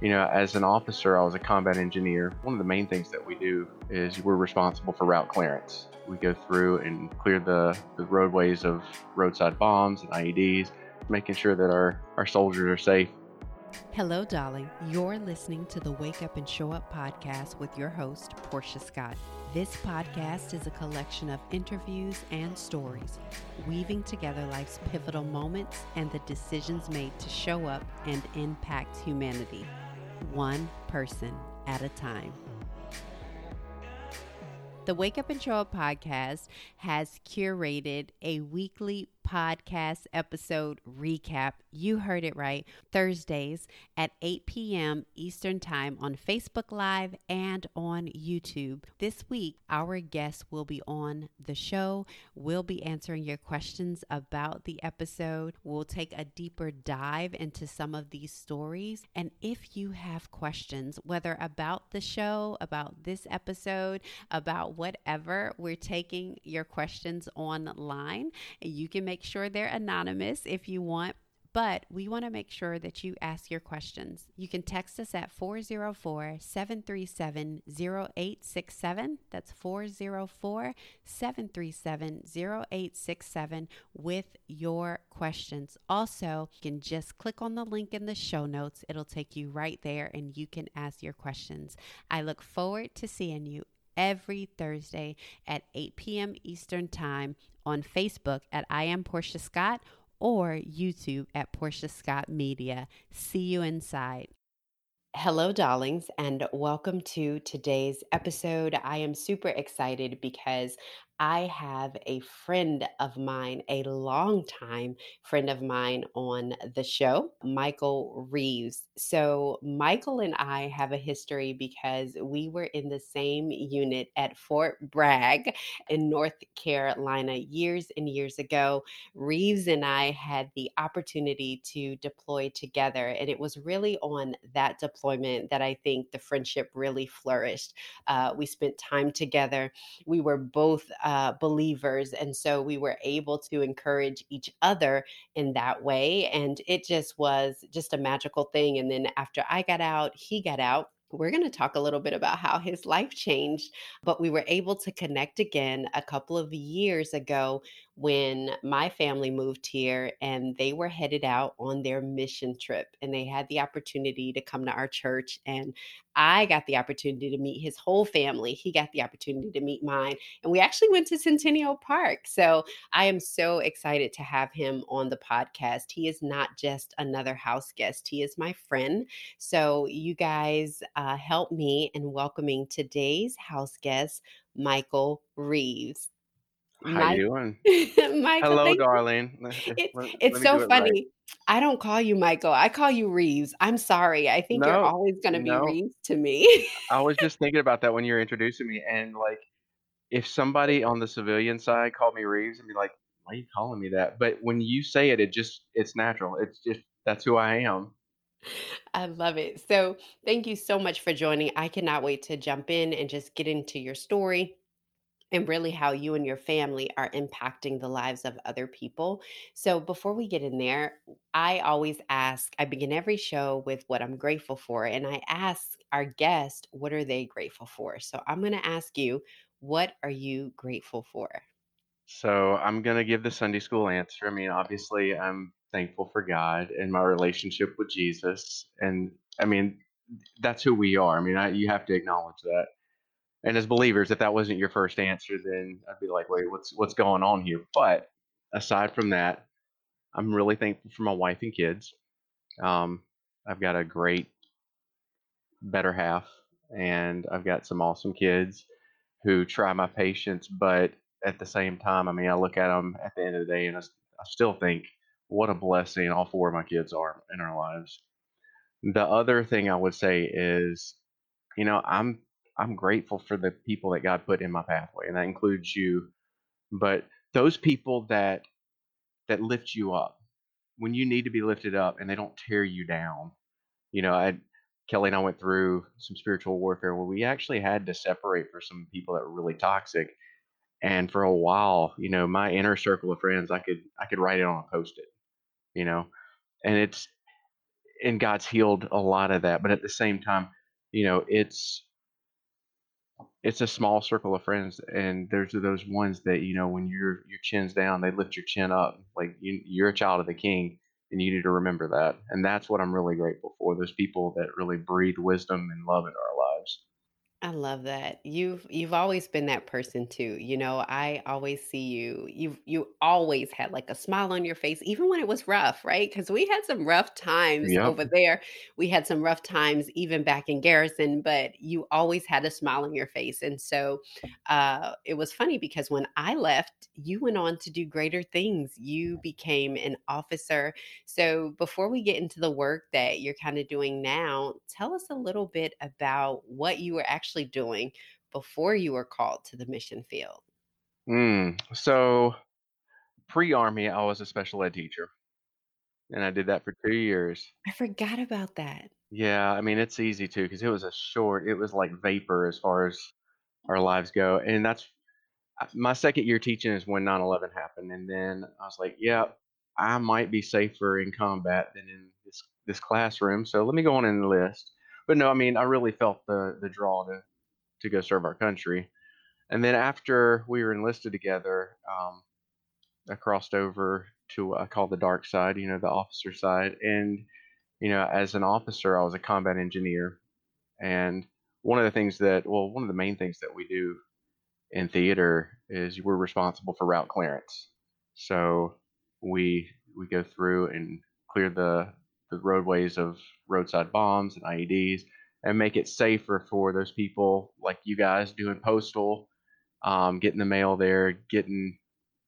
You know, as an officer, I was a combat engineer. One of the main things that we do is we're responsible for route clearance. We go through and clear the, the roadways of roadside bombs and IEDs, making sure that our, our soldiers are safe. Hello, darling. You're listening to the Wake Up and Show Up podcast with your host, Portia Scott. This podcast is a collection of interviews and stories, weaving together life's pivotal moments and the decisions made to show up and impact humanity one person at a time. The Wake Up and Show Up podcast has curated a weekly podcast episode recap. You heard it right. Thursdays at 8 p.m. Eastern Time on Facebook Live and on YouTube. This week, our guest will be on the show. We'll be answering your questions about the episode. We'll take a deeper dive into some of these stories. And if you have questions, whether about the show, about this episode, about whatever, we're taking your questions online. You can make sure they're anonymous if you want but we want to make sure that you ask your questions. You can text us at 404 737 0867. That's 404 737 0867 with your questions. Also, you can just click on the link in the show notes, it'll take you right there and you can ask your questions. I look forward to seeing you every Thursday at 8 p.m. Eastern Time on Facebook at I am Portia Scott or YouTube at Portia Scott Media. See you inside. Hello, darlings, and welcome to today's episode. I am super excited because I have a friend of mine, a longtime friend of mine on the show, Michael Reeves. So, Michael and I have a history because we were in the same unit at Fort Bragg in North Carolina years and years ago. Reeves and I had the opportunity to deploy together, and it was really on that deployment that I think the friendship really flourished. Uh, we spent time together. We were both. Uh, uh, believers. And so we were able to encourage each other in that way. And it just was just a magical thing. And then after I got out, he got out we're going to talk a little bit about how his life changed, but we were able to connect again a couple of years ago when my family moved here and they were headed out on their mission trip and they had the opportunity to come to our church and I got the opportunity to meet his whole family. He got the opportunity to meet mine and we actually went to Centennial Park. So I am so excited to have him on the podcast. He is not just another house guest. He is my friend. So you guys uh, help me in welcoming today's house guest, Michael Reeves. How Mike, you doing? Michael, Hello, darling. It, let, it's let so funny. Right. I don't call you Michael. I call you Reeves. I'm sorry. I think no, you're always going to be no. Reeves to me. I was just thinking about that when you were introducing me, and like, if somebody on the civilian side called me Reeves, and be like, "Why are you calling me that?" But when you say it, it just it's natural. It's just that's who I am. I love it. So, thank you so much for joining. I cannot wait to jump in and just get into your story and really how you and your family are impacting the lives of other people. So, before we get in there, I always ask, I begin every show with what I'm grateful for, and I ask our guest, what are they grateful for? So, I'm going to ask you, what are you grateful for? So, I'm going to give the Sunday school answer. I mean, obviously, I'm thankful for God and my relationship with Jesus. And I mean, that's who we are. I mean, I, you have to acknowledge that and as believers, if that wasn't your first answer, then I'd be like, wait, what's what's going on here? But aside from that, I'm really thankful for my wife and kids. Um, I've got a great better half, and I've got some awesome kids who try my patience, but at the same time, I mean, I look at them at the end of the day, and I, I still think, what a blessing all four of my kids are in our lives. The other thing I would say is, you know, I'm I'm grateful for the people that God put in my pathway, and that includes you. But those people that that lift you up when you need to be lifted up, and they don't tear you down. You know, I Kelly and I went through some spiritual warfare where we actually had to separate for some people that were really toxic. And for a while, you know, my inner circle of friends, I could I could write it on a post-it, you know, and it's and God's healed a lot of that. But at the same time, you know, it's it's a small circle of friends, and there's those ones that you know when your your chin's down, they lift your chin up. Like you, you're a child of the King, and you need to remember that. And that's what I'm really grateful for. Those people that really breathe wisdom and love into our lives. I love that. You've you've always been that person too. You know, I always see you. You've you always had like a smile on your face, even when it was rough, right? Because we had some rough times Yep. over there. We had some rough times even back in Garrison, but you always had a smile on your face. And so uh, it was funny because when I left, you went on to do greater things. You became an officer. So before we get into the work that you're kind of doing now, tell us a little bit about what you were actually doing before you were called to the mission field. Mm. So pre-army, I was a special ed teacher, and I did that for two years. I forgot about that. Yeah, I mean it's easy to because it was a short. It was like vapor as far as our lives go, and that's uh, my second year teaching is when 9/11 happened, and then I was like, yeah, I might be safer in combat than in this this classroom, so let me go on and enlist. But no, I mean I really felt the the draw to to go serve our country, and then after we were enlisted together, um, I crossed over to what I call the dark side, you know, the officer side, and you know, as an officer, I was a combat engineer, and one of the things that, well, one of the main things that we do in theater is we're responsible for route clearance. So we we go through and clear the the roadways of roadside bombs and IEDs and make it safer for those people like you guys doing postal, um, getting the mail there, getting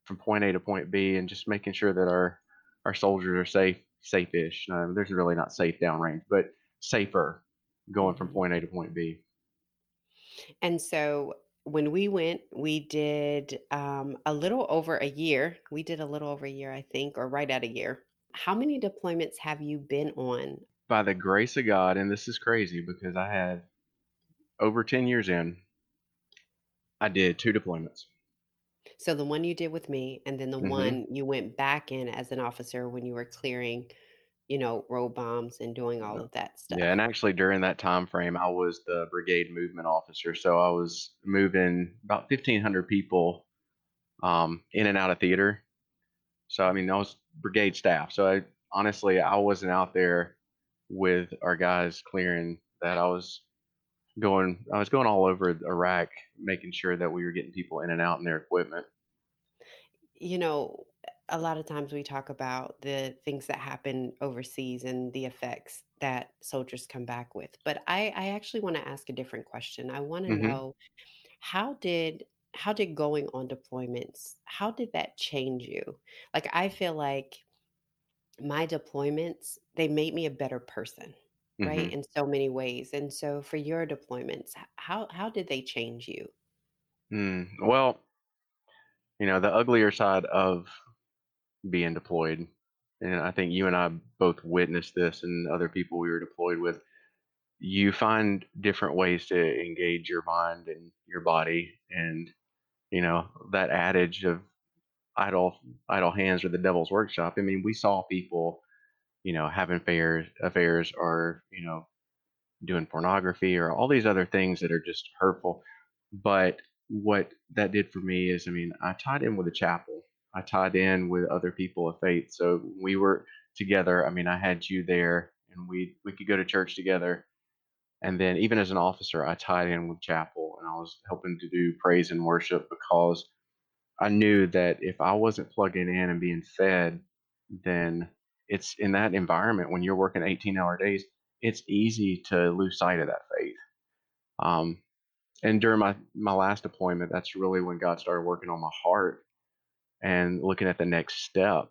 from point A to point B, and just making sure that our our soldiers are safe, safe-ish. Um, there's really not safe downrange, but safer going from point A to point B. And so when we went, we did um, a little over a year. We did a little over a year, I think, or right at a year. How many deployments have you been on? By the grace of God, and this is crazy because I had over 10 years in, I did two deployments. So the one you did with me, and then the hmm one you went back in as an officer when you were clearing, you know, road bombs and doing all of that stuff. Yeah, and actually during that time frame, I was the brigade movement officer, so I was moving about 1,500 people um, in and out of theater. So I mean, I was brigade staff. So I honestly, I wasn't out there with our guys clearing that. I was going, I was going all over Iraq, making sure that we were getting people in and out in their equipment. You know, a lot of times we talk about the things that happen overseas and the effects that soldiers come back with. But I, I actually want to ask a different question. I want to hmm know how did how did going on deployments, how did that change you? Like I feel like my deployments, they made me a better person, right? hmm In so many ways. And so for your deployments, how how did they change you? Mm. Well, you know, the uglier side of being deployed, and I think you and I both witnessed this and other people we were deployed with, you find different ways to engage your mind and your body. And, you know, that adage of idle idle hands are the devil's workshop. I mean, we saw people, you know, having affairs affairs or, you know, doing pornography or all these other things that are just hurtful. But what that did for me is, I mean, I tied in with a chapel. I tied in with other people of faith. So we were together. I mean, I had you there, and we we could go to church together. And then even as an officer, I tied in with chapel, and I was helping to do praise and worship because I knew that if I wasn't plugging in and being fed, then it's in that environment when you're working 18 hour days, it's easy to lose sight of that faith. Um, and during my, my last deployment, that's really when God started working on my heart and looking at the next step.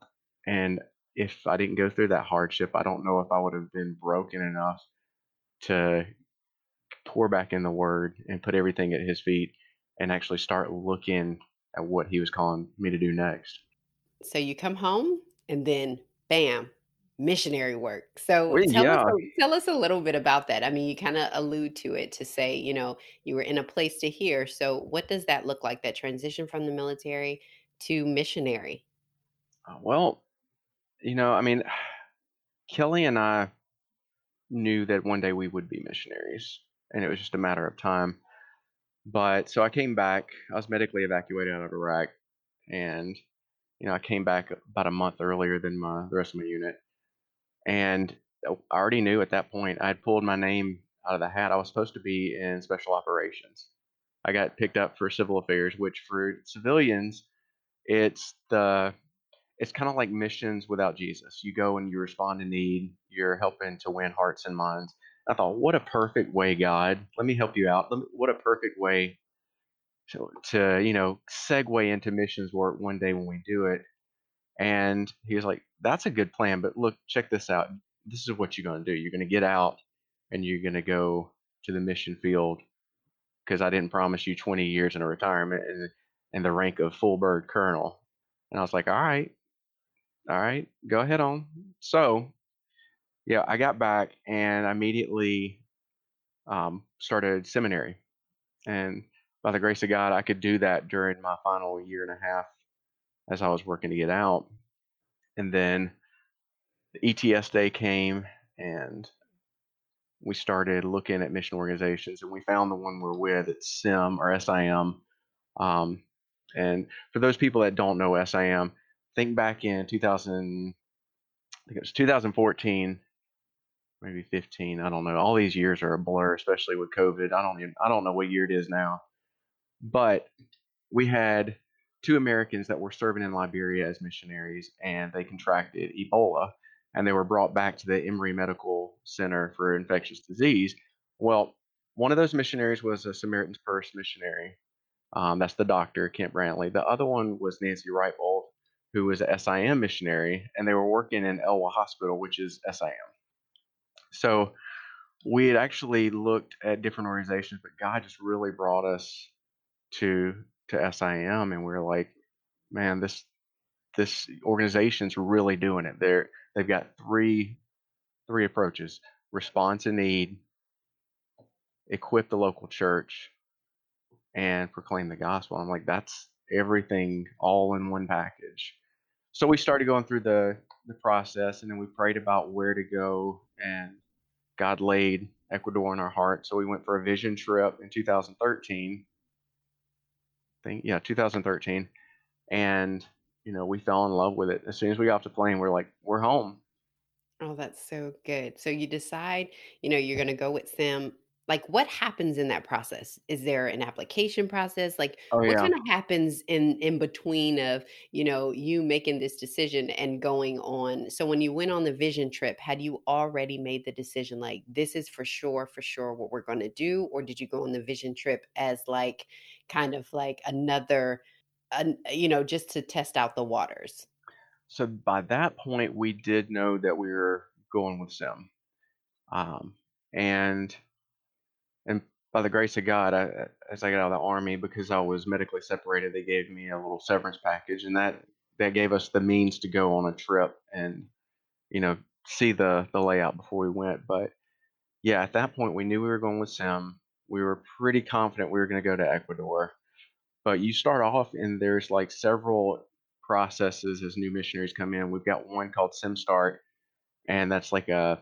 And if I didn't go through that hardship, I don't know if I would have been broken enough to pour back in the word and put everything at his feet and actually start looking at what he was calling me to do next. So you come home and then bam, missionary work. So tell us yeah. a, tell us a little bit about that. I mean, you kind of allude to it to say, you know, you were in a place to hear. So what does that look like? That transition from the military to missionary? Uh, Well, you know, I mean, Kelly and I. knew that one day we would be missionaries, and it was just a matter of time. But so I came back. I was medically evacuated out of Iraq, and you know I came back about a month earlier than my the rest of my unit, and oh, I already knew at that point I had pulled my name out of the hat. I was supposed to be in special operations. I got picked up for civil affairs, which for civilians, it's the it's kind of like missions without Jesus. You go and you respond to need. You're helping to win hearts and minds. I thought, what a perfect way, God. Let me help you out. Me, what a perfect way to, to, you know, segue into missions work one day when we do it. And he was like, that's a good plan, but look, check this out. This is what you're going to do. You're going to get out and you're going to go to the mission field because I didn't promise you 20 years in a retirement and, and the rank of full bird colonel. And I was like, all right, all right, go ahead on. So, yeah, I got back and I immediately um, started seminary. And by the grace of God, I could do that during my final year and a half as I was working to get out. And then the ETS day came and we started looking at mission organizations and we found the one we're with it's SIM or SIM. Um, and for those people that don't know SIM, think back in 2000, I think it was 2014, maybe 15. I don't know. All these years are a blur, especially with COVID. I don't even, I don't know what year it is now. But we had two Americans that were serving in Liberia as missionaries, and they contracted Ebola, and they were brought back to the Emory Medical Center for Infectious Disease. Well, one of those missionaries was a Samaritan's Purse missionary. Um, that's the doctor, Kent Brantly. The other one was Nancy Writebol, who was a SIM missionary, and they were working in ELWA Hospital, which is SIM. So we had actually looked at different organizations, but God just really brought us to to SIM, and we are like, man, this this organization's really doing it. They're they've got three three approaches: respond to need, equip the local church, and proclaim the gospel. I'm like, that's everything all in one package so we started going through the the process, and then we prayed about where to go, and God laid Ecuador in our heart. So we went for a vision trip in 2013. I think yeah, 2013, and you know we fell in love with it. As soon as we got off the plane, we're like, we're home. Oh, that's so good. So you decide, you know, you're going to go with SIM like what happens in that process? Is there an application process? Like oh what yeah. kind of happens in in between of you know you making this decision and going on? So when you went on the vision trip had you already made the decision like this is for sure for sure what we're going to do or did you go on the vision trip as like kind of like another an, you know just to test out the waters? So by that point we did know that we were going with SIM. Um, and by the grace of God, I, as I got out of the army, because I was medically separated, they gave me a little severance package, and that that gave us the means to go on a trip and you know see the the layout before we went. But yeah, at that point, we knew we were going with SIM. We were pretty confident we were going to go to Ecuador. But you start off, and there's like several processes as new missionaries come in. We've got one called Sim Start, and that's like a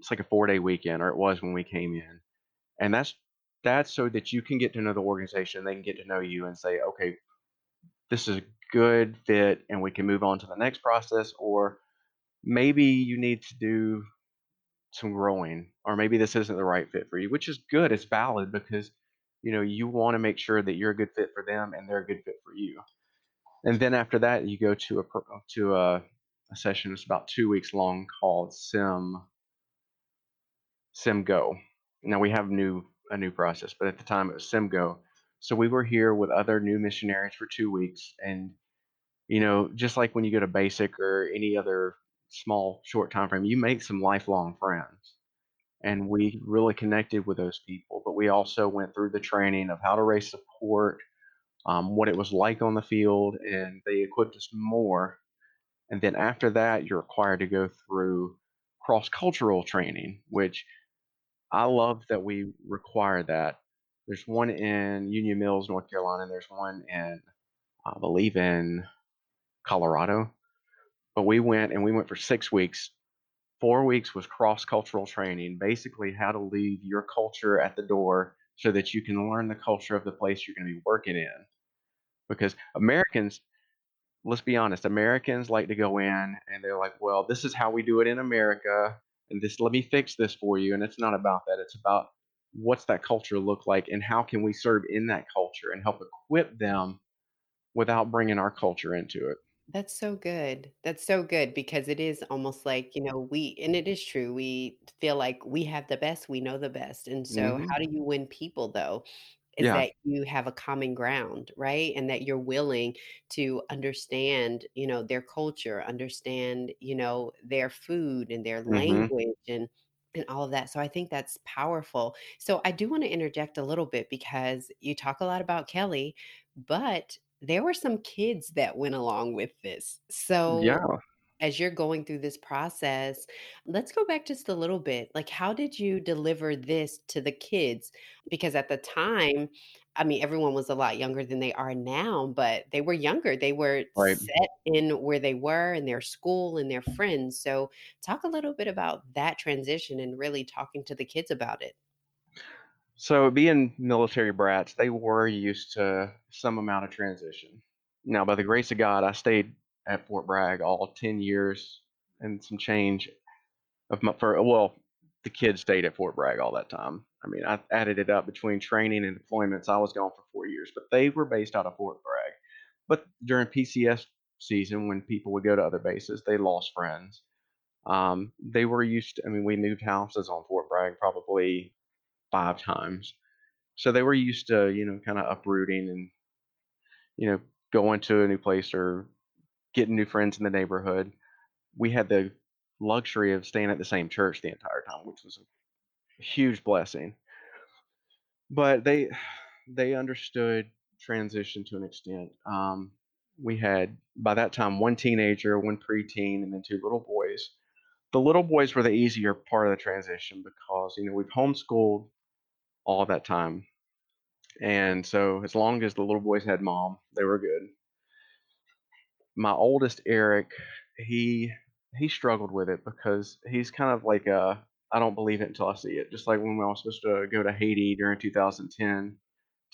it's like a four day weekend, or it was when we came in and that's that's so that you can get to know the organization they can get to know you and say okay this is a good fit and we can move on to the next process or maybe you need to do some growing or maybe this isn't the right fit for you which is good it's valid because you know you want to make sure that you're a good fit for them and they're a good fit for you. And then after that you go to a to a, a session that's about two weeks long called sim sim go now we have new a new process, but at the time it was SimGo. So we were here with other new missionaries for two weeks, and you know, just like when you go to basic or any other small short time frame, you make some lifelong friends. And we really connected with those people, but we also went through the training of how to raise support, um, what it was like on the field, and they equipped us more. And then after that, you're required to go through cross cultural training, which I love that we require that. There's one in Union Mills, North Carolina, and there's one in, I believe, in Colorado. But we went and we went for six weeks, four weeks was cross cultural training, basically how to leave your culture at the door so that you can learn the culture of the place you're going to be working in. Because Americans, let's be honest, Americans like to go in and they're like, well, this is how we do it in America, and this let me fix this for you. And it's not about that. It's about what's that culture look like and how can we serve in that culture and help equip them without bringing our culture into it. That's so good. That's so good because it is almost like, you know, we and it is true. We feel like we have the best, we know the best. And so hmm how do you win people though? Is Yeah. that you have a common ground, right? And that you're willing to understand, you know, their culture, understand, you know, their food and their hmm language and and all of that. So I think that's powerful. So I do want to interject a little bit because you talk a lot about Kelly, but there were some kids that went along with this. So Yeah. As you're going through this process, let's go back just a little bit. Like, how did you deliver this to the kids? Because at the time, I mean, everyone was a lot younger than they are now, but they were younger. They were Right. set in where they were in their school and their friends. So, talk a little bit about that transition and really talking to the kids about it. So being military brats, they were used to some amount of transition. Now, by the grace of God, I stayed at Fort Bragg all 10 years and some change of my for well, the kids stayed at Fort Bragg all that time. I mean, I added it up between training and deployments. I was gone for four years, but they were based out of Fort Bragg. But during PCS season, when people would go to other bases, they lost friends. Um, they were used to, I mean, we moved houses on Fort Bragg probably five times. So they were used to, you know, kind of uprooting and, you know, going to a new place or getting new friends in the neighborhood. We had the luxury of staying at the same church the entire time, which was a huge blessing. But they they understood transition to an extent. Um, we had by that time one teenager, one preteen, and then two little boys. The little boys were the easier part of the transition because you know we've homeschooled all that time, and so as long as the little boys had mom, they were good. My oldest Eric, he he struggled with it because he's kind of like a I don't believe it until I see it. Just like when we were supposed to go to Haiti during 2010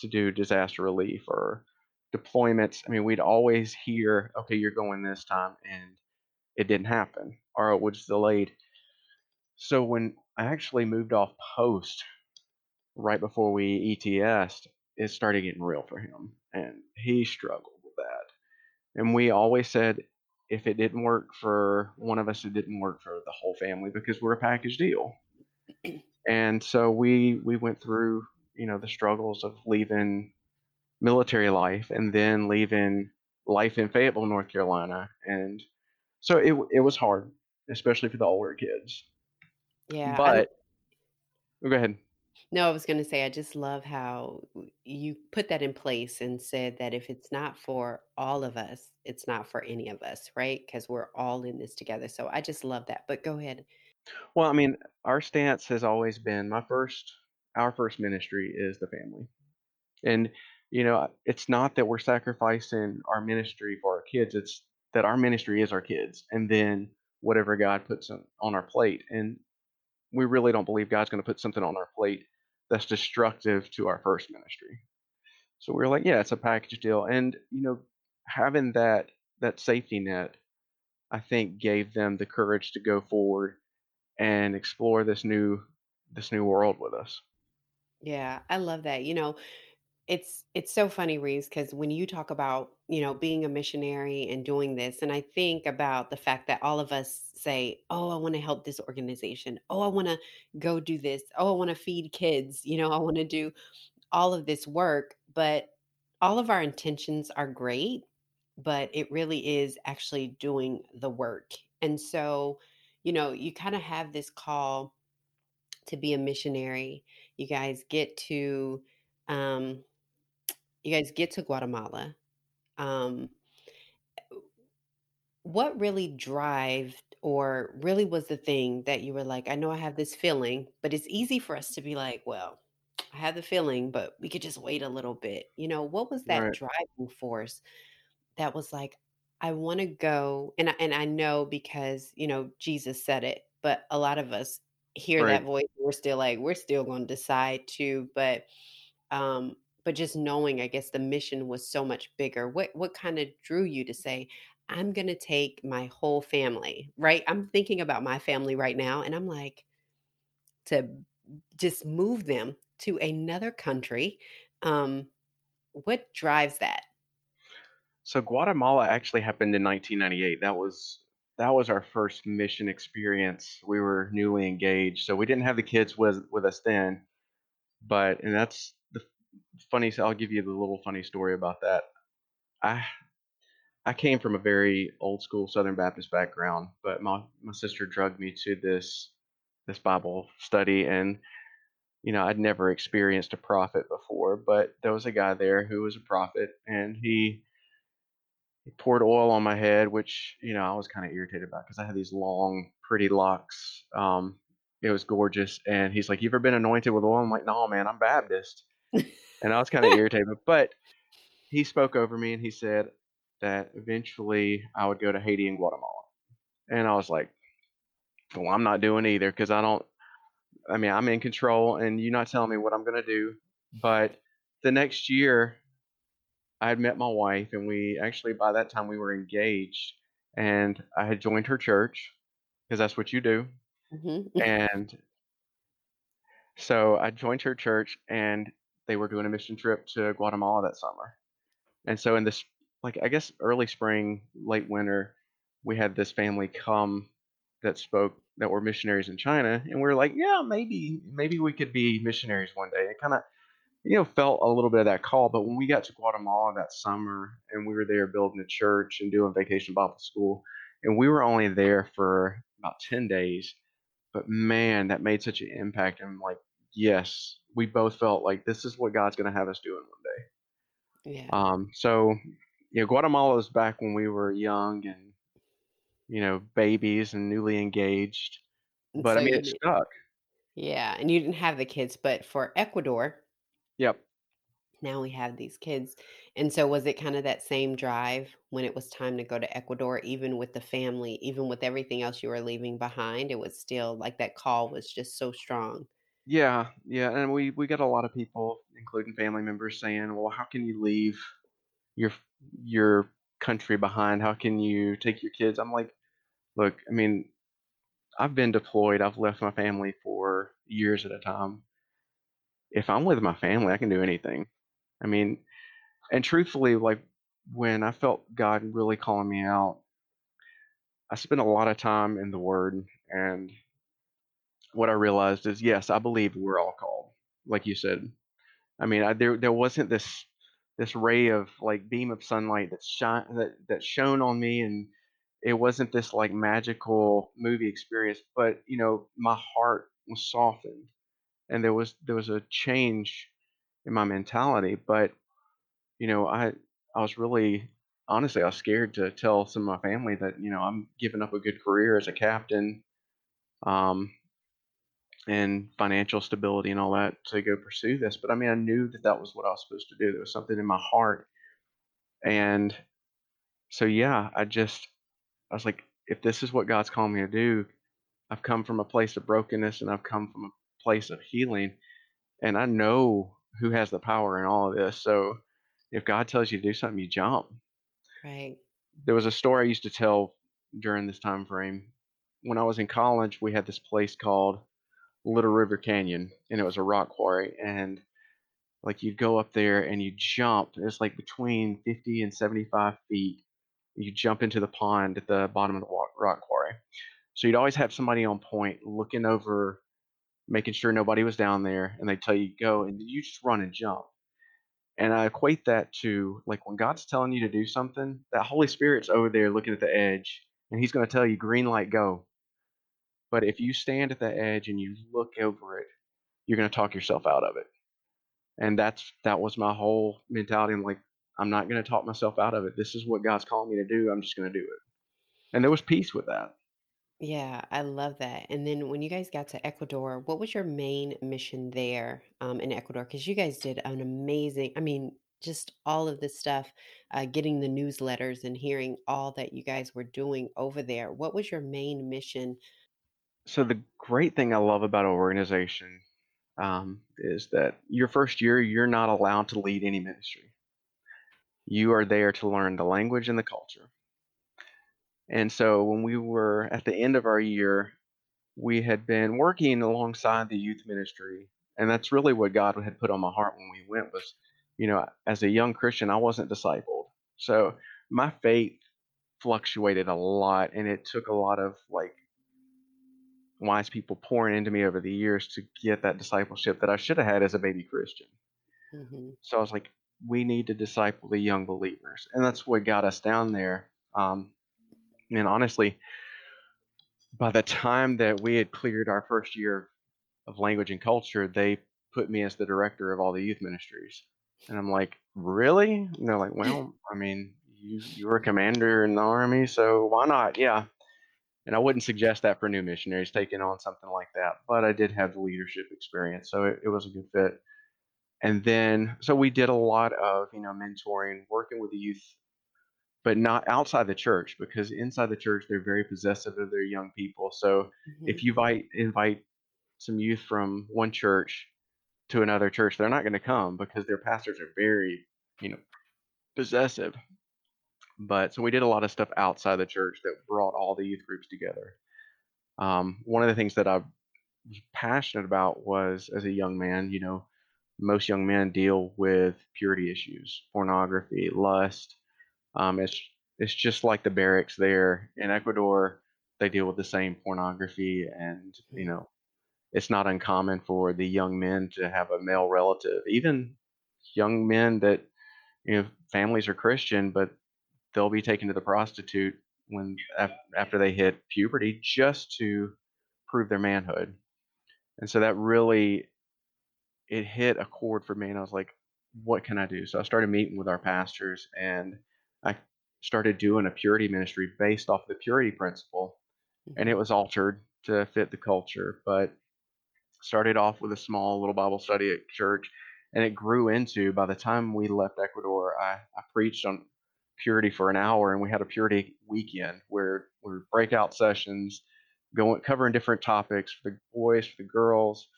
to do disaster relief or deployments. I mean, we'd always hear, okay, you're going this time, and it didn't happen, or it was delayed. So when I actually moved off post right before we ETS'd, it started getting real for him, and he struggled. And we always said, if it didn't work for one of us, it didn't work for the whole family because we're a package deal. And so we we went through, you know, the struggles of leaving military life and then leaving life in Fayetteville, North Carolina. And so it it was hard, especially for the older kids. Yeah, But oh, go ahead. No, I was gonna say, I just love how you put that in place and said that if it's not for all of us, it's not for any of us, right? Because we're all in this together, so I just love that, but go ahead. Well, I mean, our stance has always been my first our first ministry is the family. And you know, uh, it's not that we're sacrificing our ministry for our kids, it's that our ministry is our kids and then whatever God puts on our plate. And we really don't believe God's going to put something on our plate that's destructive to our first ministry. So we were like, yeah, it's a package deal. And you know, having that that safety net, I think gave them the courage to go forward and explore this new this new world with us. Yeah, I love that, you know, it's it's so funny, Reeves, because when you talk about, you know, being a missionary and doing this, and I think about the fact that all of us say, "Oh, I wanna help this organization. Oh, I wanna go do this. Oh, I wanna feed kids," you know, "I wanna do" all of this work, but all of our intentions are great, but it really is actually doing the work. And so, you know, you kind of have this call to be a missionary. You guys get to um you guys get to Guatemala. Um what really drive or really was the thing that you were like, I know I have this feeling, but it's easy for us to be like, well, I have the feeling, but we could just wait a little bit. You know, what was that Right. driving force that was like, I want to go, and I, and I know because you know Jesus said it, but a lot of us hear Right. that voice. We're still like, we're still going to decide to, but, um, but just knowing, I guess the mission was so much bigger. What, what kind of drew you to say, I'm going to take my whole family, right? I'm thinking about my family right now, and I'm like, to just move them to another country. Um, what drives that? So Guatemala actually happened in 1998. That was that was our first mission experience. We were newly engaged, so we didn't have the kids with with us then. But and that's funny. I'll give you the little funny story about that. I I came from a very old school Southern Baptist background, but my my sister drugged me to this this Bible study, and you know I'd never experienced a prophet before, but there was a guy there who was a prophet, and he he poured oil on my head, which you know I was kind of irritated about because I had these long, pretty locks. Um, it was gorgeous, and he's like, "You ever been anointed with oil?" I'm like, "No, man, I'm Baptist," and I was kind of irritated. But he spoke over me, and he said that eventually I would go to Haiti and Guatemala, and I was like, "Well, I'm not doing either because I don't. I mean, I'm in control, and you're not telling me what I'm gonna do." But the next year, I had met my wife, and we actually by that time we were engaged, and I had joined her church because that's what you do. Mhm. And so I joined her church, and they were doing a mission trip to Guatemala that summer. And so in this, like I guess early spring, late winter, we had this family come that spoke that were missionaries in China, and we were like, yeah, maybe maybe we could be missionaries one day. It kind of you know, felt a little bit of that call. But when we got to Guatemala that summer and we were there building a church and doing vacation Bible school, and we were only there for about 10 days, but man, that made such an impact. And like, yes, we both felt like this is what God's going to have us doing one day. Yeah. Um, so, you know, Guatemala was back when we were young and, you know, babies and newly engaged. And But I mean, it stuck. yeah, and you didn't have the kids, but for Ecuador, Yep. now we have these kids. And so was it kind of that same drive when it was time to go to Ecuador, even with the family, even with everything else you were leaving behind? It was still like that call was just so strong. Yeah, yeah, and we we got a lot of people, including family members, saying, "Well, how can you leave your your country behind? How can you take your kids?" I'm like, "Look, I mean, I've been deployed. I've left my family for years at a time. If I'm with my family, I can do anything. I mean, and truthfully, like when I felt God really calling me out, I spent a lot of time in the Word, and what I realized is, yes, I believe we're all called, like you said. I mean, I, there there wasn't this this ray of like beam of sunlight that shine that that shone on me, and it wasn't this like magical movie experience. But you know, my heart was softened, and there was there was a change in my mentality. But you know, I I was really honestly I was scared to tell some of my family that you know I'm giving up a good career as a captain. Um, and financial stability and all that to go pursue this. But I mean, I knew that that was what I was supposed to do. There was something in my heart. And so, yeah, I just, I was like, if this is what God's calling me to do, I've come from a place of brokenness and I've come from a place of healing. And I know who has the power in all of this. So if God tells you to do something, you jump. Right. There was a story I used to tell during this time frame. When I was in college, we had this place called Little River Canyon, and it was a rock quarry. And like you'd go up there and you jump. It's like between 50 and 75 feet. You jump into the pond at the bottom of the rock quarry. So you'd always have somebody on point looking over, making sure nobody was down there, and they tell you go, and you just run and jump. And I equate that to like when God's telling you to do something, that Holy Spirit's over there looking at the edge, and He's going to tell you, green light, go. But if you stand at the edge and you look over it, you're going to talk yourself out of it. And that's that was my whole mentality. I'm like, I'm not going to talk myself out of it. This is what God's calling me to do. I'm just going to do it. And there was peace with that. Yeah, I love that. And then when you guys got to Ecuador, what was your main mission there um, in Ecuador? Because you guys did an amazing, I mean, just all of this stuff, uh, getting the newsletters and hearing all that you guys were doing over there. What was your main mission So the great thing I love about our organization um, is that your first year you're not allowed to lead any ministry. You are there to learn the language and the culture. And so when we were at the end of our year, we had been working alongside the youth ministry, and that's really what God had put on my heart when we went was, you know, as a young Christian, I wasn't discipled. So my faith fluctuated a lot and it took a lot of like wise people pouring into me over the years to get that discipleship that I should have had as a baby Christian. Mm-hmm. So I was like, we need to disciple the young believers, and that's what got us down there. Um, and honestly, by the time that we had cleared our first year of language and culture, they put me as the director of all the youth ministries. And I'm like, really? And they're like, well, I mean, you you were a commander in the army, so why not? Yeah. And I wouldn't suggest that for new missionaries taking on something like that, but I did have the leadership experience, so it, it was a good fit. And then, so we did a lot of, you know, mentoring, working with the youth but not outside the church because inside the church they're very possessive of their young people. So mm-hmm. if you invite invite some youth from one church to another church, they're not going to come because their pastors are very, you know, possessive. But so we did a lot of stuff outside the church that brought all the youth groups together. Um, one of the things that I was passionate about was as a young man, you know, most young men deal with purity issues, pornography, lust, um, it's it's just like the barracks there in Ecuador. They deal with the same pornography, and you mm-hmm. know, it's not uncommon for the young men to have a male relative, even young men that you know families are Christian, but they'll be taken to the prostitute when after they hit puberty just to prove their manhood. And so that really it hit a chord for me and I was like, what can I do? So I started meeting with our pastors and I started doing a purity ministry based off the purity principle, and it mm-hmm. was altered to fit the culture. But started off with a small little Bible study at church, and it grew into. By the time we left Ecuador, I, I preached on purity for an hour, and we had a purity weekend where we were breakout sessions, going covering different topics for the boys, for the girls,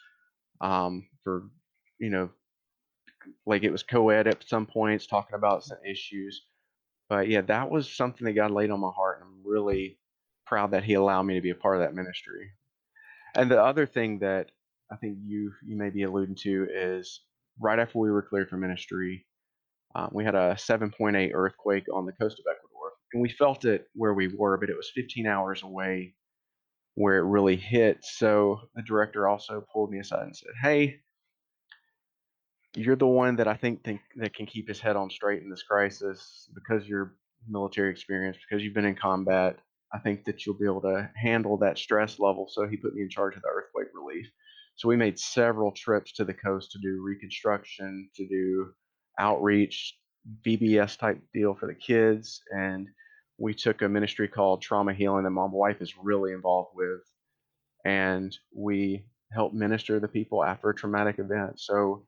um, for you know, like it was co-ed at some points, talking about some issues. But yeah, that was something that God laid on my heart, and I'm really proud that He allowed me to be a part of that ministry. And the other thing that I think you you may be alluding to is right after we were cleared for ministry, um, we had a 7.8 earthquake on the coast of Ecuador, and we felt it where we were, but it was 15 hours away where it really hit. So the director also pulled me aside and said, "Hey, you're the one that I think, think that can keep his head on straight in this crisis because you're military experience, because you've been in combat. I think that you'll be able to handle that stress level. So he put me in charge of the earthquake relief. So we made several trips to the coast to do reconstruction, to do outreach, VBS type deal for the kids, and we took a ministry called Trauma Healing that my wife is really involved with, and we help minister the people after a traumatic event. So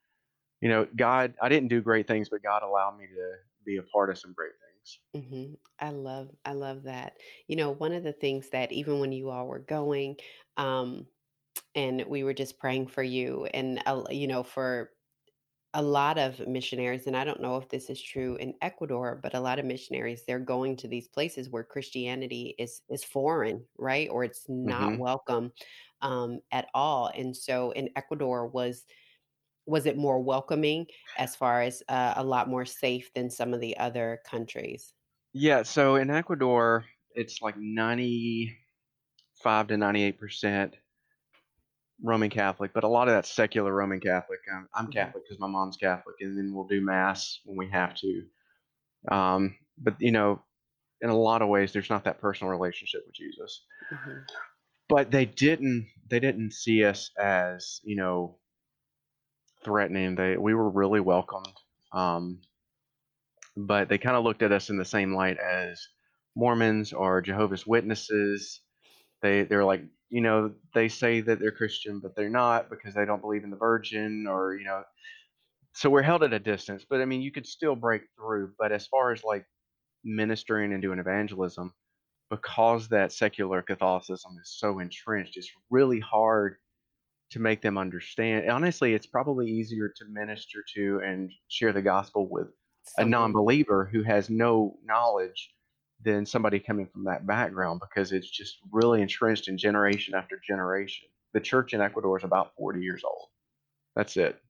you know, God, I didn't do great things, but God allowed me to be a part of some great things. hmm I love, I love that. You know, one of the things that even when you all were going, um, and we were just praying for you, and uh, you know, for a lot of missionaries, and I don't know if this is true in Ecuador, but a lot of missionaries they're going to these places where Christianity is is foreign, right, or it's not hmm welcome um, at all. And so, in Ecuador was was it more welcoming as far as uh, a lot more safe than some of the other countries? Yeah, so in Ecuador, it's like 95 to 98% Roman Catholic, but a lot of that secular Roman Catholic. I'm, I'm. Catholic because my mom's Catholic, and then we'll do Mass when we have to. Um, but, you know, in a lot of ways, there's not that personal relationship with Jesus. Mm-hmm. But they didn't they didn't see us as you know threatening. They we were really welcomed, um, but they kind of looked at us in the same light as Mormons or Jehovah's Witnesses. They they're like you know they say that they're Christian, but they're not because they don't believe in the Virgin or you know. So we're held at a distance, but I mean you could still break through. But as far as like ministering and doing evangelism, because that secular Catholicism is so entrenched, it's really hard to make them understand. Honestly, it's probably easier to minister to and share the gospel with a non-believer who has no knowledge than somebody coming from that background because it's just really entrenched in generation after generation. The church in Ecuador is about 40 years old. That's it.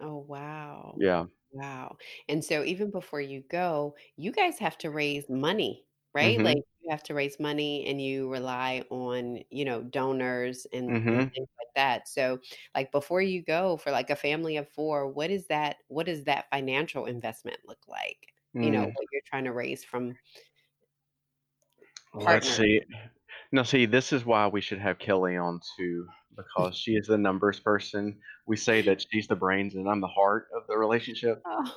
Oh, wow. Yeah. Wow. And so even before you go, you guys have to raise money, right? Mhm. Like you have to raise money and you rely on, you know, donors and, and Mhm. things like that. So like before you go for like a family of four, what is that what does that financial investment look like? You know, Mm. what you're trying to raise from Let's see. Now, see, this is why we should have Kelly on too, because she is the numbers person. We say that she's the brains and I'm the heart of the relationship, Oh,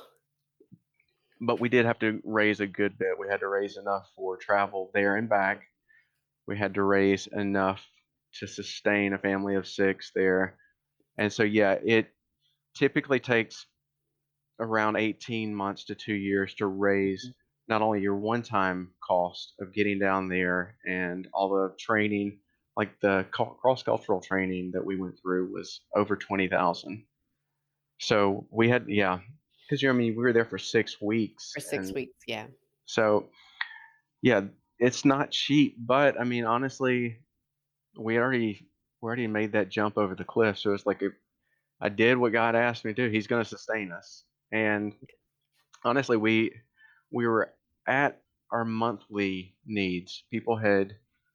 but we did have to raise a good bit. We had to raise enough for travel there and back. We had to raise enough to sustain a family of six there. And so, yeah, it typically takes around 18 months to two years to raise mm. Not only your one time cost of getting down there and all the training, like the cross cultural training that we went through was over 20,000. So we had, yeah, because you know, I mean, we were there for six weeks. for six weeks, yeah. so, yeah, it's not cheap, but I mean, honestly, we already, we already made that jump over the cliff. So it's like, if I did what God asked me to do, He's going to sustain us. And honestly, we, we were at our monthly needs. People had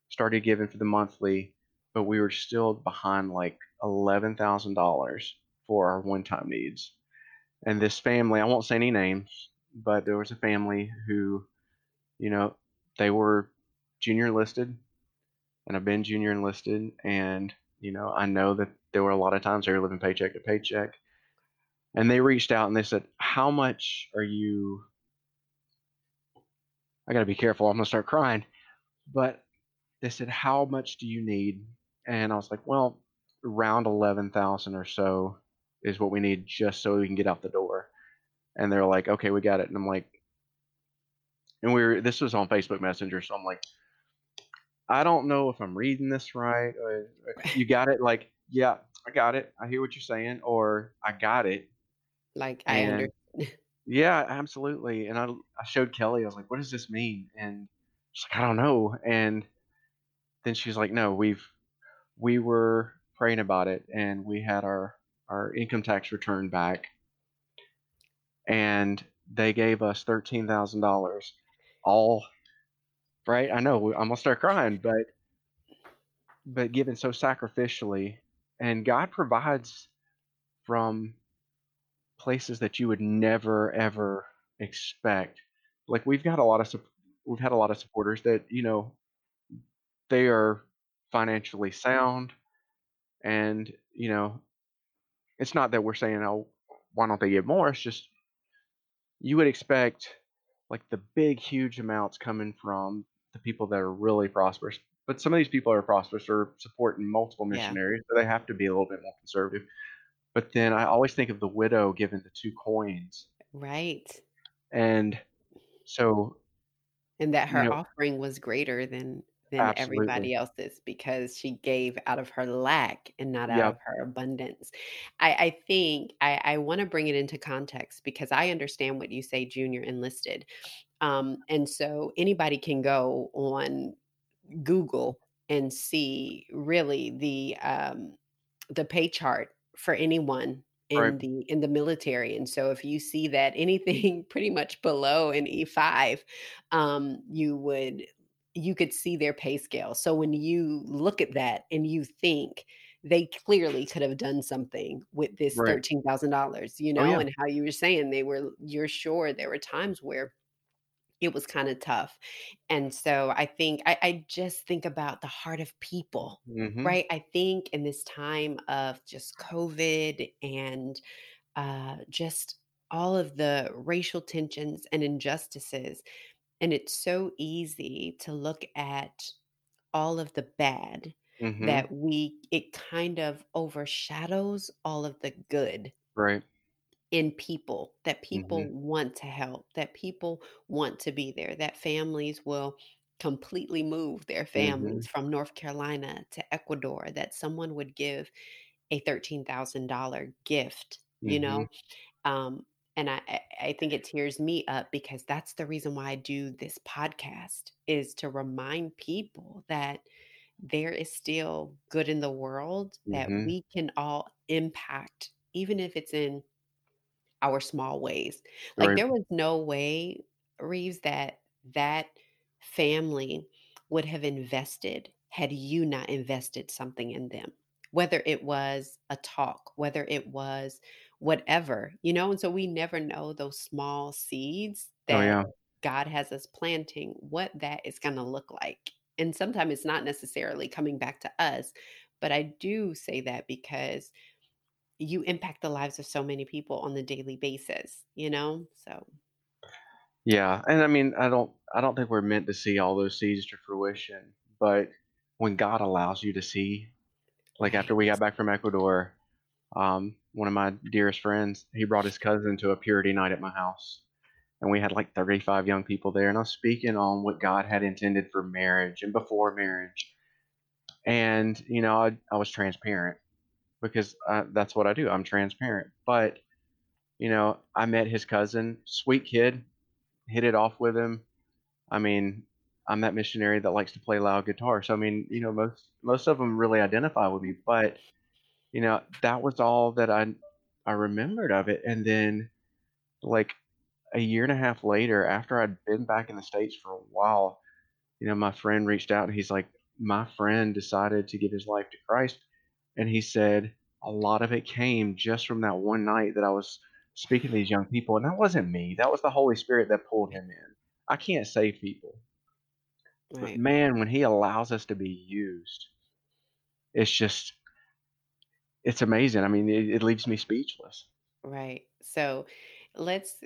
started giving for the monthly, but we were still behind like $11,000 for our one time needs. And this family, I won't say any names, but there was a family who, you know, they were junior enlisted, and I've been junior enlisted, and, you know, I know that there were a lot of times they were living paycheck to paycheck. And they reached out and they said, How much are you I got to be careful. I'm going to start crying. But they said, How much do you need? And I was like, Well, around 11,000 or so is what we need just so we can get out the door. And they're like, Okay, we got it. And I'm like, and we were, this was on Facebook Messenger. So I'm like, I don't know if I'm reading this right. Or, you got it? Like, yeah, I got it. I hear what you're saying. Or I got it. Like I And understand. Yeah, absolutely. And I I showed Kelly. I was like, "What does this mean?" And she's like, "I don't know." And then she's like, "No, we've we were praying about it, and we had our our income tax return back, and they gave us thirteen thousand dollars, all right. I know I'm gonna start crying, but but given so sacrificially, and God provides from places that you would never ever expect. Like we've got a lot of we've had a lot of supporters that you know they are financially sound, and you know it's not that we're saying oh why don't they give more. It's just you would expect like the big huge amounts coming from the people that are really prosperous. But some of these people are prosperous or supporting multiple Yeah. missionaries, so they have to be a little bit more conservative. But then I always think of the widow given the two coins. Right. And so, And that you her know, offering was greater than than absolutely. everybody else's because she gave out of her lack and not out Yep. of her abundance. I, I think I, I want to bring it into context because I understand what you say, junior enlisted. Um, and so anybody can go on Google and see really the um, the pay chart for anyone Right. in the in the military. And so if you see that anything pretty much below an E5, um, you would you could see their pay scale. So when you look at that and you think they clearly could have done something with this Right. $13,000, you Oh, know, yeah. and how you were saying they were you're sure there were times where it was kind of tough. And so I think I, I just think about the heart of people, hmm right? I think in this time of just COVID and uh, just all of the racial tensions and injustices, and it's so easy to look at all of the bad hmm that we, it kind of overshadows all of the good Right. In people that people hmm want to help that people want to be there that families will completely move their Mhm. families from North Carolina to Ecuador, that someone would give a $13,000 gift, you Mhm. know? Um, and I I think it tears me up because that's the reason why I do this podcast is to remind people that there is still good in the world that Mhm. we can all impact, even if it's in our small ways. Like, Right. there was no way, Reeves, that that family would have invested had you not invested something in them. Whether it was a talk, whether it was whatever, you know? And so we never know those small seeds Oh, that yeah. God has us planting, what that is gonna look like. And sometimes it's not necessarily coming back to us, but I do say that because you impact the lives of so many people on the daily basis, you know? So, Yeah, and I mean, I don't I don't think we're meant to see all those seeds to fruition, but when God allows you to see, like after we got back from Ecuador, um, one of my dearest friends, he brought his cousin to a purity night at my house, and we had like 35 young people there, and I was speaking on what God had intended for marriage and before marriage, and you know, I I was transparent because uh, that's what I do. I'm transparent, but you know, I met his cousin, sweet kid, hit it off with him I mean, I'm that missionary that likes to play loud guitar. So I mean, you know, most most of them really identify with me, but you know, that was all that I I remembered of it. And then like a year and a half later, after I'd been back in the States for a while, you know, my friend reached out and he's like, My friend decided to give his life to Christ. And he said a lot of it came just from that one night that I was speaking to these young people. And that wasn't me. That was the Holy Spirit that pulled him in. I can't save people. But man, when he allows us to be used, it's just it's amazing. I mean, it, it leaves me speechless. Right. So, let's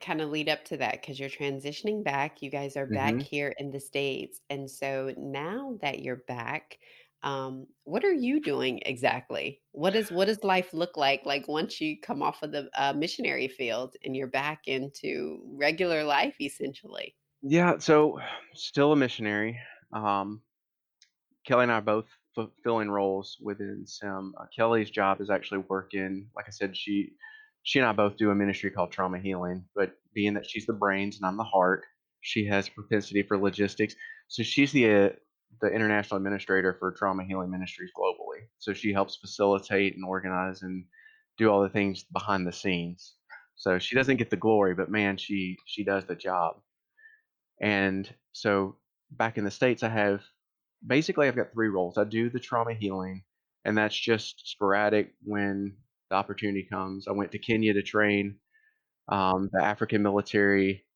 kind of lead up to that because you're transitioning back. You guys are back hmm here in the States. And so now that you're back, um, what are you doing exactly? What is what does life look like like once you come off of the uh, missionary field and you're back into regular life essentially? Yeah, so still a missionary. Um, Kelly and I are both fulfilling roles within SIM. Uh, Kelly's job is actually working. Like I said, she she and I both do a ministry called Trauma Healing. But being that she's the brains and I'm the heart, she has propensity for logistics. So she's the uh, the international administrator for Trauma Healing Ministries globally. So she helps facilitate and organize and do all the things behind the scenes. So she doesn't get the glory, but man, she she does the job. And so back in the States, I have basically I've got three roles. I do the trauma healing, and that's just sporadic when the opportunity comes. I went to Kenya to train um, the African military,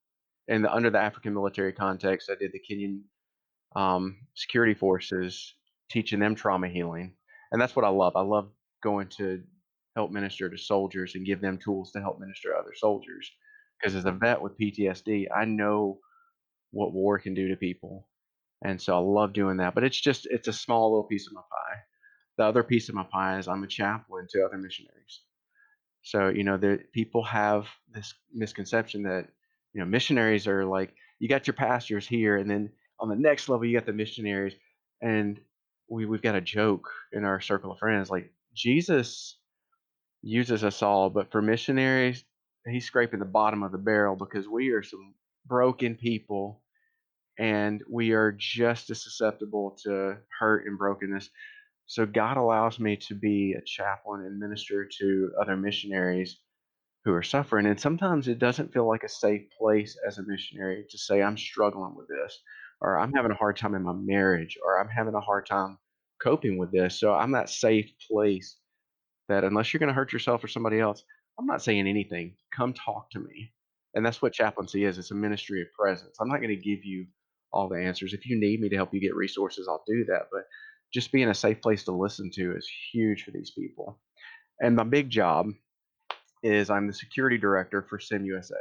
and the, under the African military context, I did the Kenyan um, security forces, teaching them trauma healing, and that's what I love. I love going to help minister to soldiers and give them tools to help minister to other soldiers. Because as a vet with PTSD, I know what war can do to people. And so I love doing that. But it's just it's a small little piece of my pie. The other piece of my pie is I'm a chaplain to other missionaries. So, you know, the people have this misconception that, you know, missionaries are like you got your pastors here and then on the next level you got the missionaries. And we we've got a joke in our circle of friends like Jesus uses us all, but for missionaries, he's scraping the bottom of the barrel because we are some broken people and we are just as susceptible to hurt and brokenness. So God allows me to be a chaplain and minister to other missionaries who are suffering. And sometimes it doesn't feel like a safe place as a missionary to say, I'm struggling with this, or I'm having a hard time in my marriage, or I'm having a hard time coping with this. So I'm that safe place that unless you're going to hurt yourself or somebody else, I'm not saying anything. Come talk to me. And that's what chaplaincy is. It's a ministry of presence. I'm not going to give you all the answers. If you need me to help you get resources, I'll do that. But just being a safe place to listen to is huge for these people. And my big job is I'm the security director for SIM USA.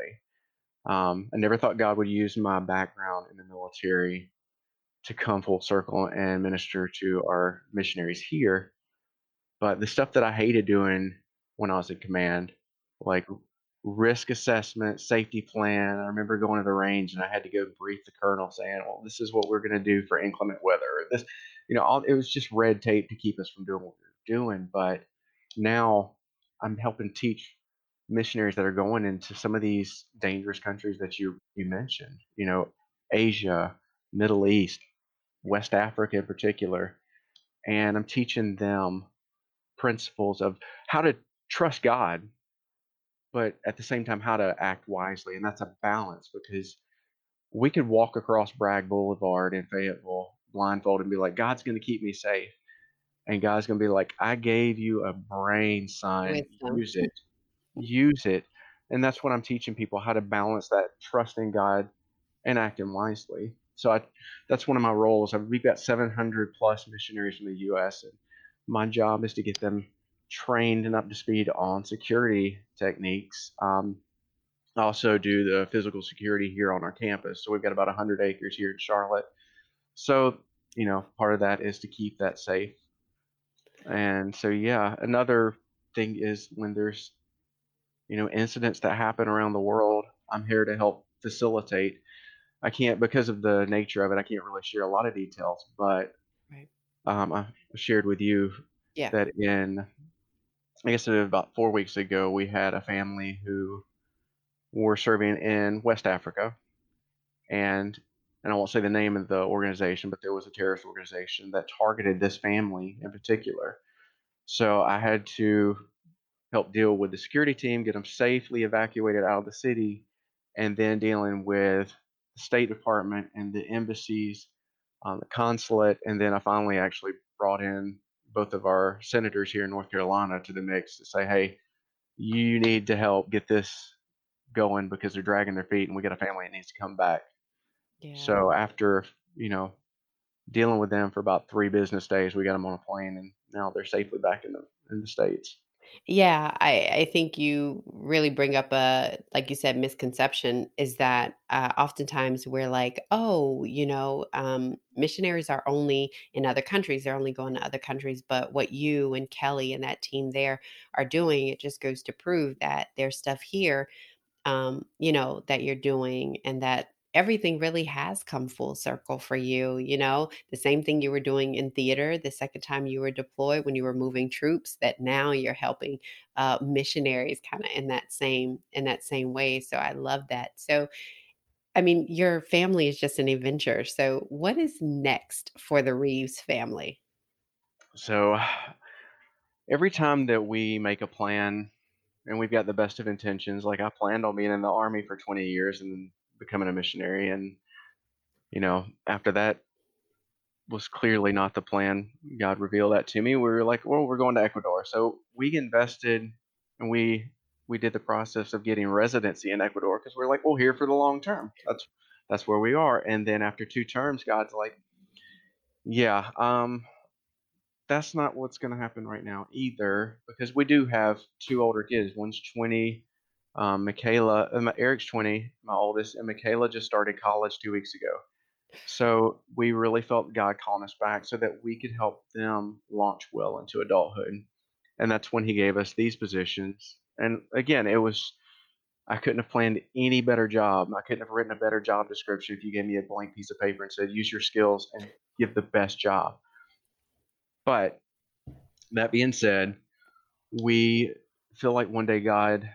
Um, I never thought God would use my background in the military to come full circle and minister to our missionaries here but the stuff that I hated doing when I was in command, like risk assessment, safety plan. I remember going to the range and I had to go brief the colonel saying, "Well, this is what we're going to do for inclement weather." This, you know, all, it was just red tape to keep us from doing what we were doing. But now I'm helping teach missionaries that are going into some of these dangerous countries that you you mentioned. You know, Asia, Middle East, West Africa in particular, and I'm teaching them principles of how to trust God but at the same time how to act wisely and that's a balance because we could walk across bragg boulevard in fayetteville blindfolded and be like god's going to keep me safe and god's going to be like i gave you a brain son Wisdom. use it use it and that's what i'm teaching people how to balance that trust in god and acting wisely so I, that's one of my roles we've got 700 plus missionaries in the us and my job is to get them trained and up to speed on security techniques. Um, I also do the physical security here on our campus. So we've got about 100 acres here in Charlotte. So, you know, part of that is to keep that safe. And so, yeah, another thing is when there's, you know, incidents that happen around the world, I'm here to help facilitate. I can't, because of the nature of it, I can't really share a lot of details, but Right. um, I shared with you Yeah. that in I guess it was about four weeks ago, we had a family who were serving in West Africa, and and I won't say the name of the organization, but there was a terrorist organization that targeted this family in particular. So I had to help deal with the security team, get them safely evacuated out of the city, and then dealing with the State Department and the embassies, um, the consulate, and then I finally actually brought in both of our senators here in North Carolina to the mix to say, hey, you need to help get this going because they're dragging their feet and we got a family that needs to come back. Yeah. So after, you know, dealing with them for about three business days, we got them on a plane and now they're safely back in the in the States. Yeah, I, I think you really bring up a, like you said, misconception is that uh, oftentimes we're like, oh, you know, um, missionaries are only in other countries, they're only going to other countries. But what you and Kelly and that team there are doing, it just goes to prove that there's stuff here, um, you know, that you're doing and that everything really has come full circle for you. You know, the same thing you were doing in theater the second time you were deployed when you were moving troops, that now you're helping uh, missionaries kind of in that same in that same way. So I love that. So I mean, your family is just an adventure. So what is next for the Reeves family? So every time that we make a plan and we've got the best of intentions, like I planned on being in the army for 20 years and becoming a missionary. And, you know, after that was clearly not the plan. God revealed that to me. We were like, well, we're going to Ecuador. So we invested and we we did the process of getting residency in Ecuador because we're like, well, here for the long term. That's that's where we are. And then after two terms, God's like, yeah, um, that's not what's going to happen right now either because we do have two older kids. One's 20 um, Michaela, uh, Eric's 20, my oldest, and Michaela just started college two weeks ago. So we really felt God calling us back so that we could help them launch well into adulthood. And that's when He gave us these positions. And again, it was, I couldn't have planned any better job. I couldn't have written a better job description if you gave me a blank piece of paper and said, use your skills and give the best job. But that being said, we feel like one day God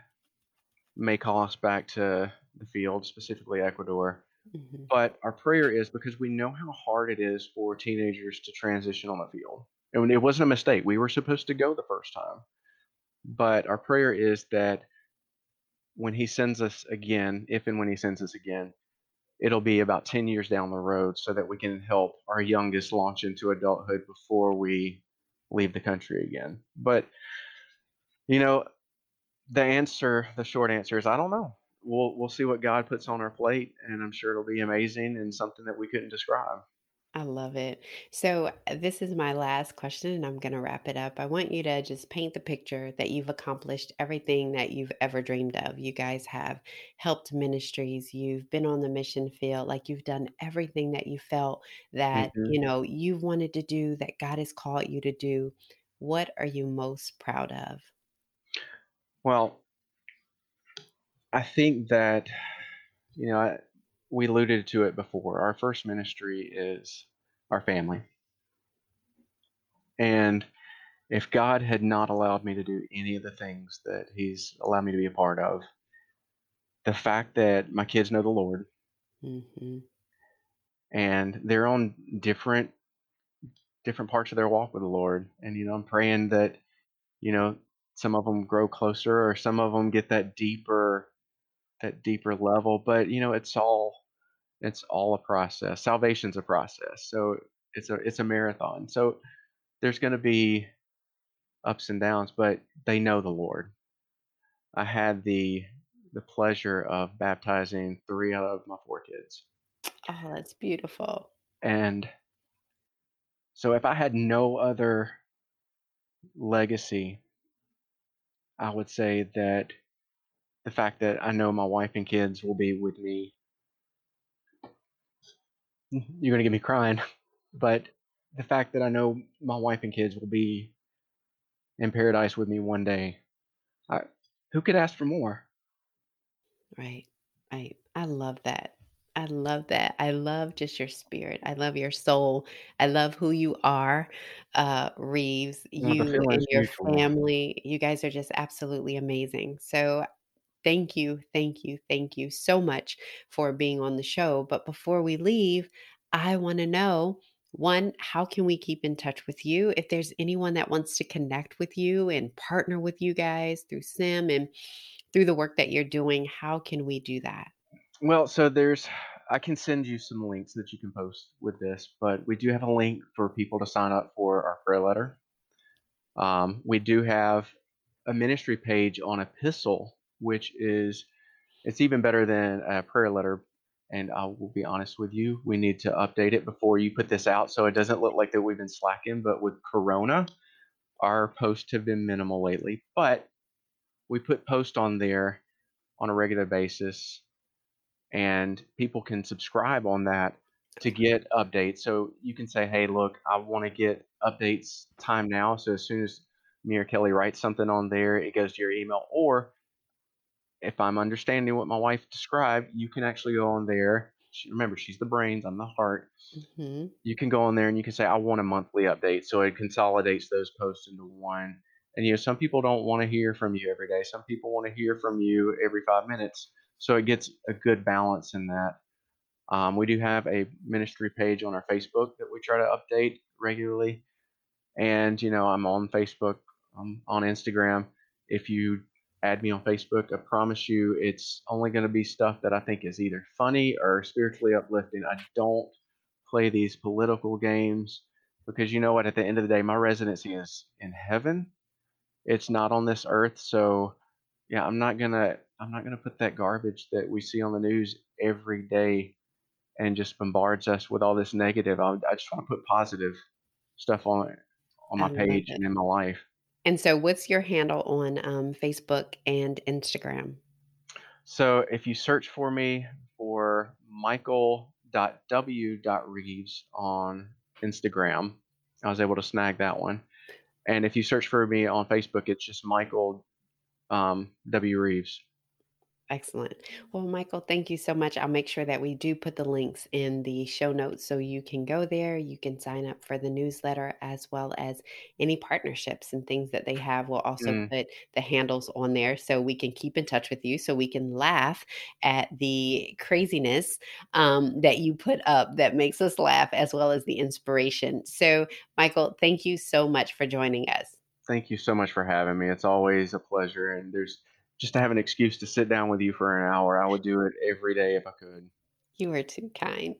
may call us back to the field, specifically Ecuador. Mm-hmm. But our prayer is because we know how hard it is for teenagers to transition on the field. And it wasn't a mistake. We were supposed to go the first time. But our prayer is that when he sends us again, if and when he sends us again, it'll be about 10 years down the road so that we can help our youngest launch into adulthood before we leave the country again. But, you know, the answer, the short answer is I don't know. We'll we'll see what God puts on our plate, and I'm sure it'll be amazing and something that we couldn't describe. I love it. So, uh, this is my last question, and I'm going to wrap it up. I want you to just paint the picture that you've accomplished everything that you've ever dreamed of. You guys have helped ministries, you've been on the mission field, like you've done everything that you felt that, Mhm. you know, you wanted to do, that God has called you to do. What are you most proud of? Well, I think that, you know, I, we alluded to it before. Our first ministry is our family. And if God had not allowed me to do any of the things that He's allowed me to be a part of, the fact that my kids know the Lord Mm-hmm. and they're on different different parts of their walk with the Lord, and you know, I'm praying that you know some of them grow closer, or some of them get that deeper that deeper level. But you know, it's all it's all a process. Salvation's a process, so it's a it's a marathon. So there's going to be ups and downs, but they know the Lord. I had the the pleasure of baptizing three out of my four kids. Oh, that's beautiful. And so if I had no other legacy, I would say that the fact that I know my wife and kids will be with me. Mm-hmm. You're going to get me crying, but the fact that I know my wife and kids will be in paradise with me one day, I, who could ask for more? Right. Right. I love that. I love that. I love just your spirit. I love your soul. I love who you are, uh, Reeves. You and your family, you guys are just absolutely amazing. So, thank you, thank you, thank you so much for being on the show. But before we leave, I want to know one, how can we keep in touch with you? If there's anyone that wants to connect with you and partner with you guys through SIM and through the work that you're doing, how can we do that? Well, so there's, I can send you some links that you can post with this, but we do have a link for people to sign up for our prayer letter. Um, we do have a ministry page on Epistle, which is, it's even better than a prayer letter. And I will be honest with you, we need to update it before you put this out so it doesn't look like that we've been slacking. But with Corona, our posts have been minimal lately. But we put posts on there on a regular basis and people can subscribe on that to get updates. So you can say, hey, look, I want to get updates time now. So as soon as me or Kelly writes something on there, it goes to your email. Or if I'm understanding what my wife described, you can actually go on there. She, remember, she's the brains, I'm the heart. hmm You can go on there and you can say, I want a monthly update. So it consolidates those posts into one. And you know, some people don't want to hear from you every day. Some people want to hear from you every five minutes. So it gets a good balance in that. Um, we do have a ministry page on our Facebook that we try to update regularly. And, you know, I'm on Facebook, I'm on Instagram. If you add me on Facebook, I promise you it's only going to be stuff that I think is either funny or spiritually uplifting. I don't play these political games because you know what? At the end of the day, my residency is in heaven. It's not on this earth. So, yeah, I'm not gonna I'm not gonna put that garbage that we see on the news every day and just bombards us with all this negative. I, I just want to put positive stuff on on my page it. and in my life. And so, what's your handle on um, Facebook and Instagram? So if you search for me for michael.w.reeves on Instagram, I was able to snag that one. And if you search for me on Facebook, it's just Michael um, W. Reeves. Excellent. Well, Michael, thank you so much. I'll make sure that we do put the links in the show notes so you can go there. You can sign up for the newsletter as well as any partnerships and things that they have. We'll also Mm. put the handles on there so we can keep in touch with you, so we can laugh at the craziness um, that you put up that makes us laugh, as well as the inspiration. So, Michael, thank you so much for joining us. Thank you so much for having me. It's always a pleasure. And there's just to have an excuse to sit down with you for an hour. I would do it every day if I could. You are too kind.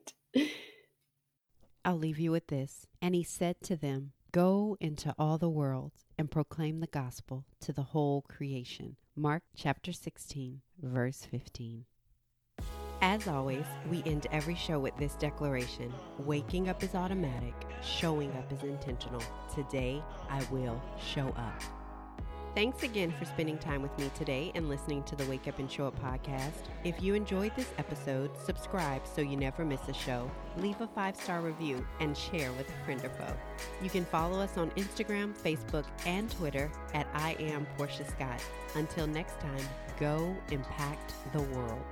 I'll leave you with this. And he said to them, Go into all the world and proclaim the gospel to the whole creation. Mark chapter 16, verse 15. As always, we end every show with this declaration Waking up is automatic, showing up is intentional. Today, I will show up. Thanks again for spending time with me today and listening to the Wake Up and Show Up podcast. If you enjoyed this episode, subscribe so you never miss a show. Leave a five star review and share with a friend or foe. You can follow us on Instagram, Facebook, and Twitter at I am Portia Scott. Until next time, go impact the world.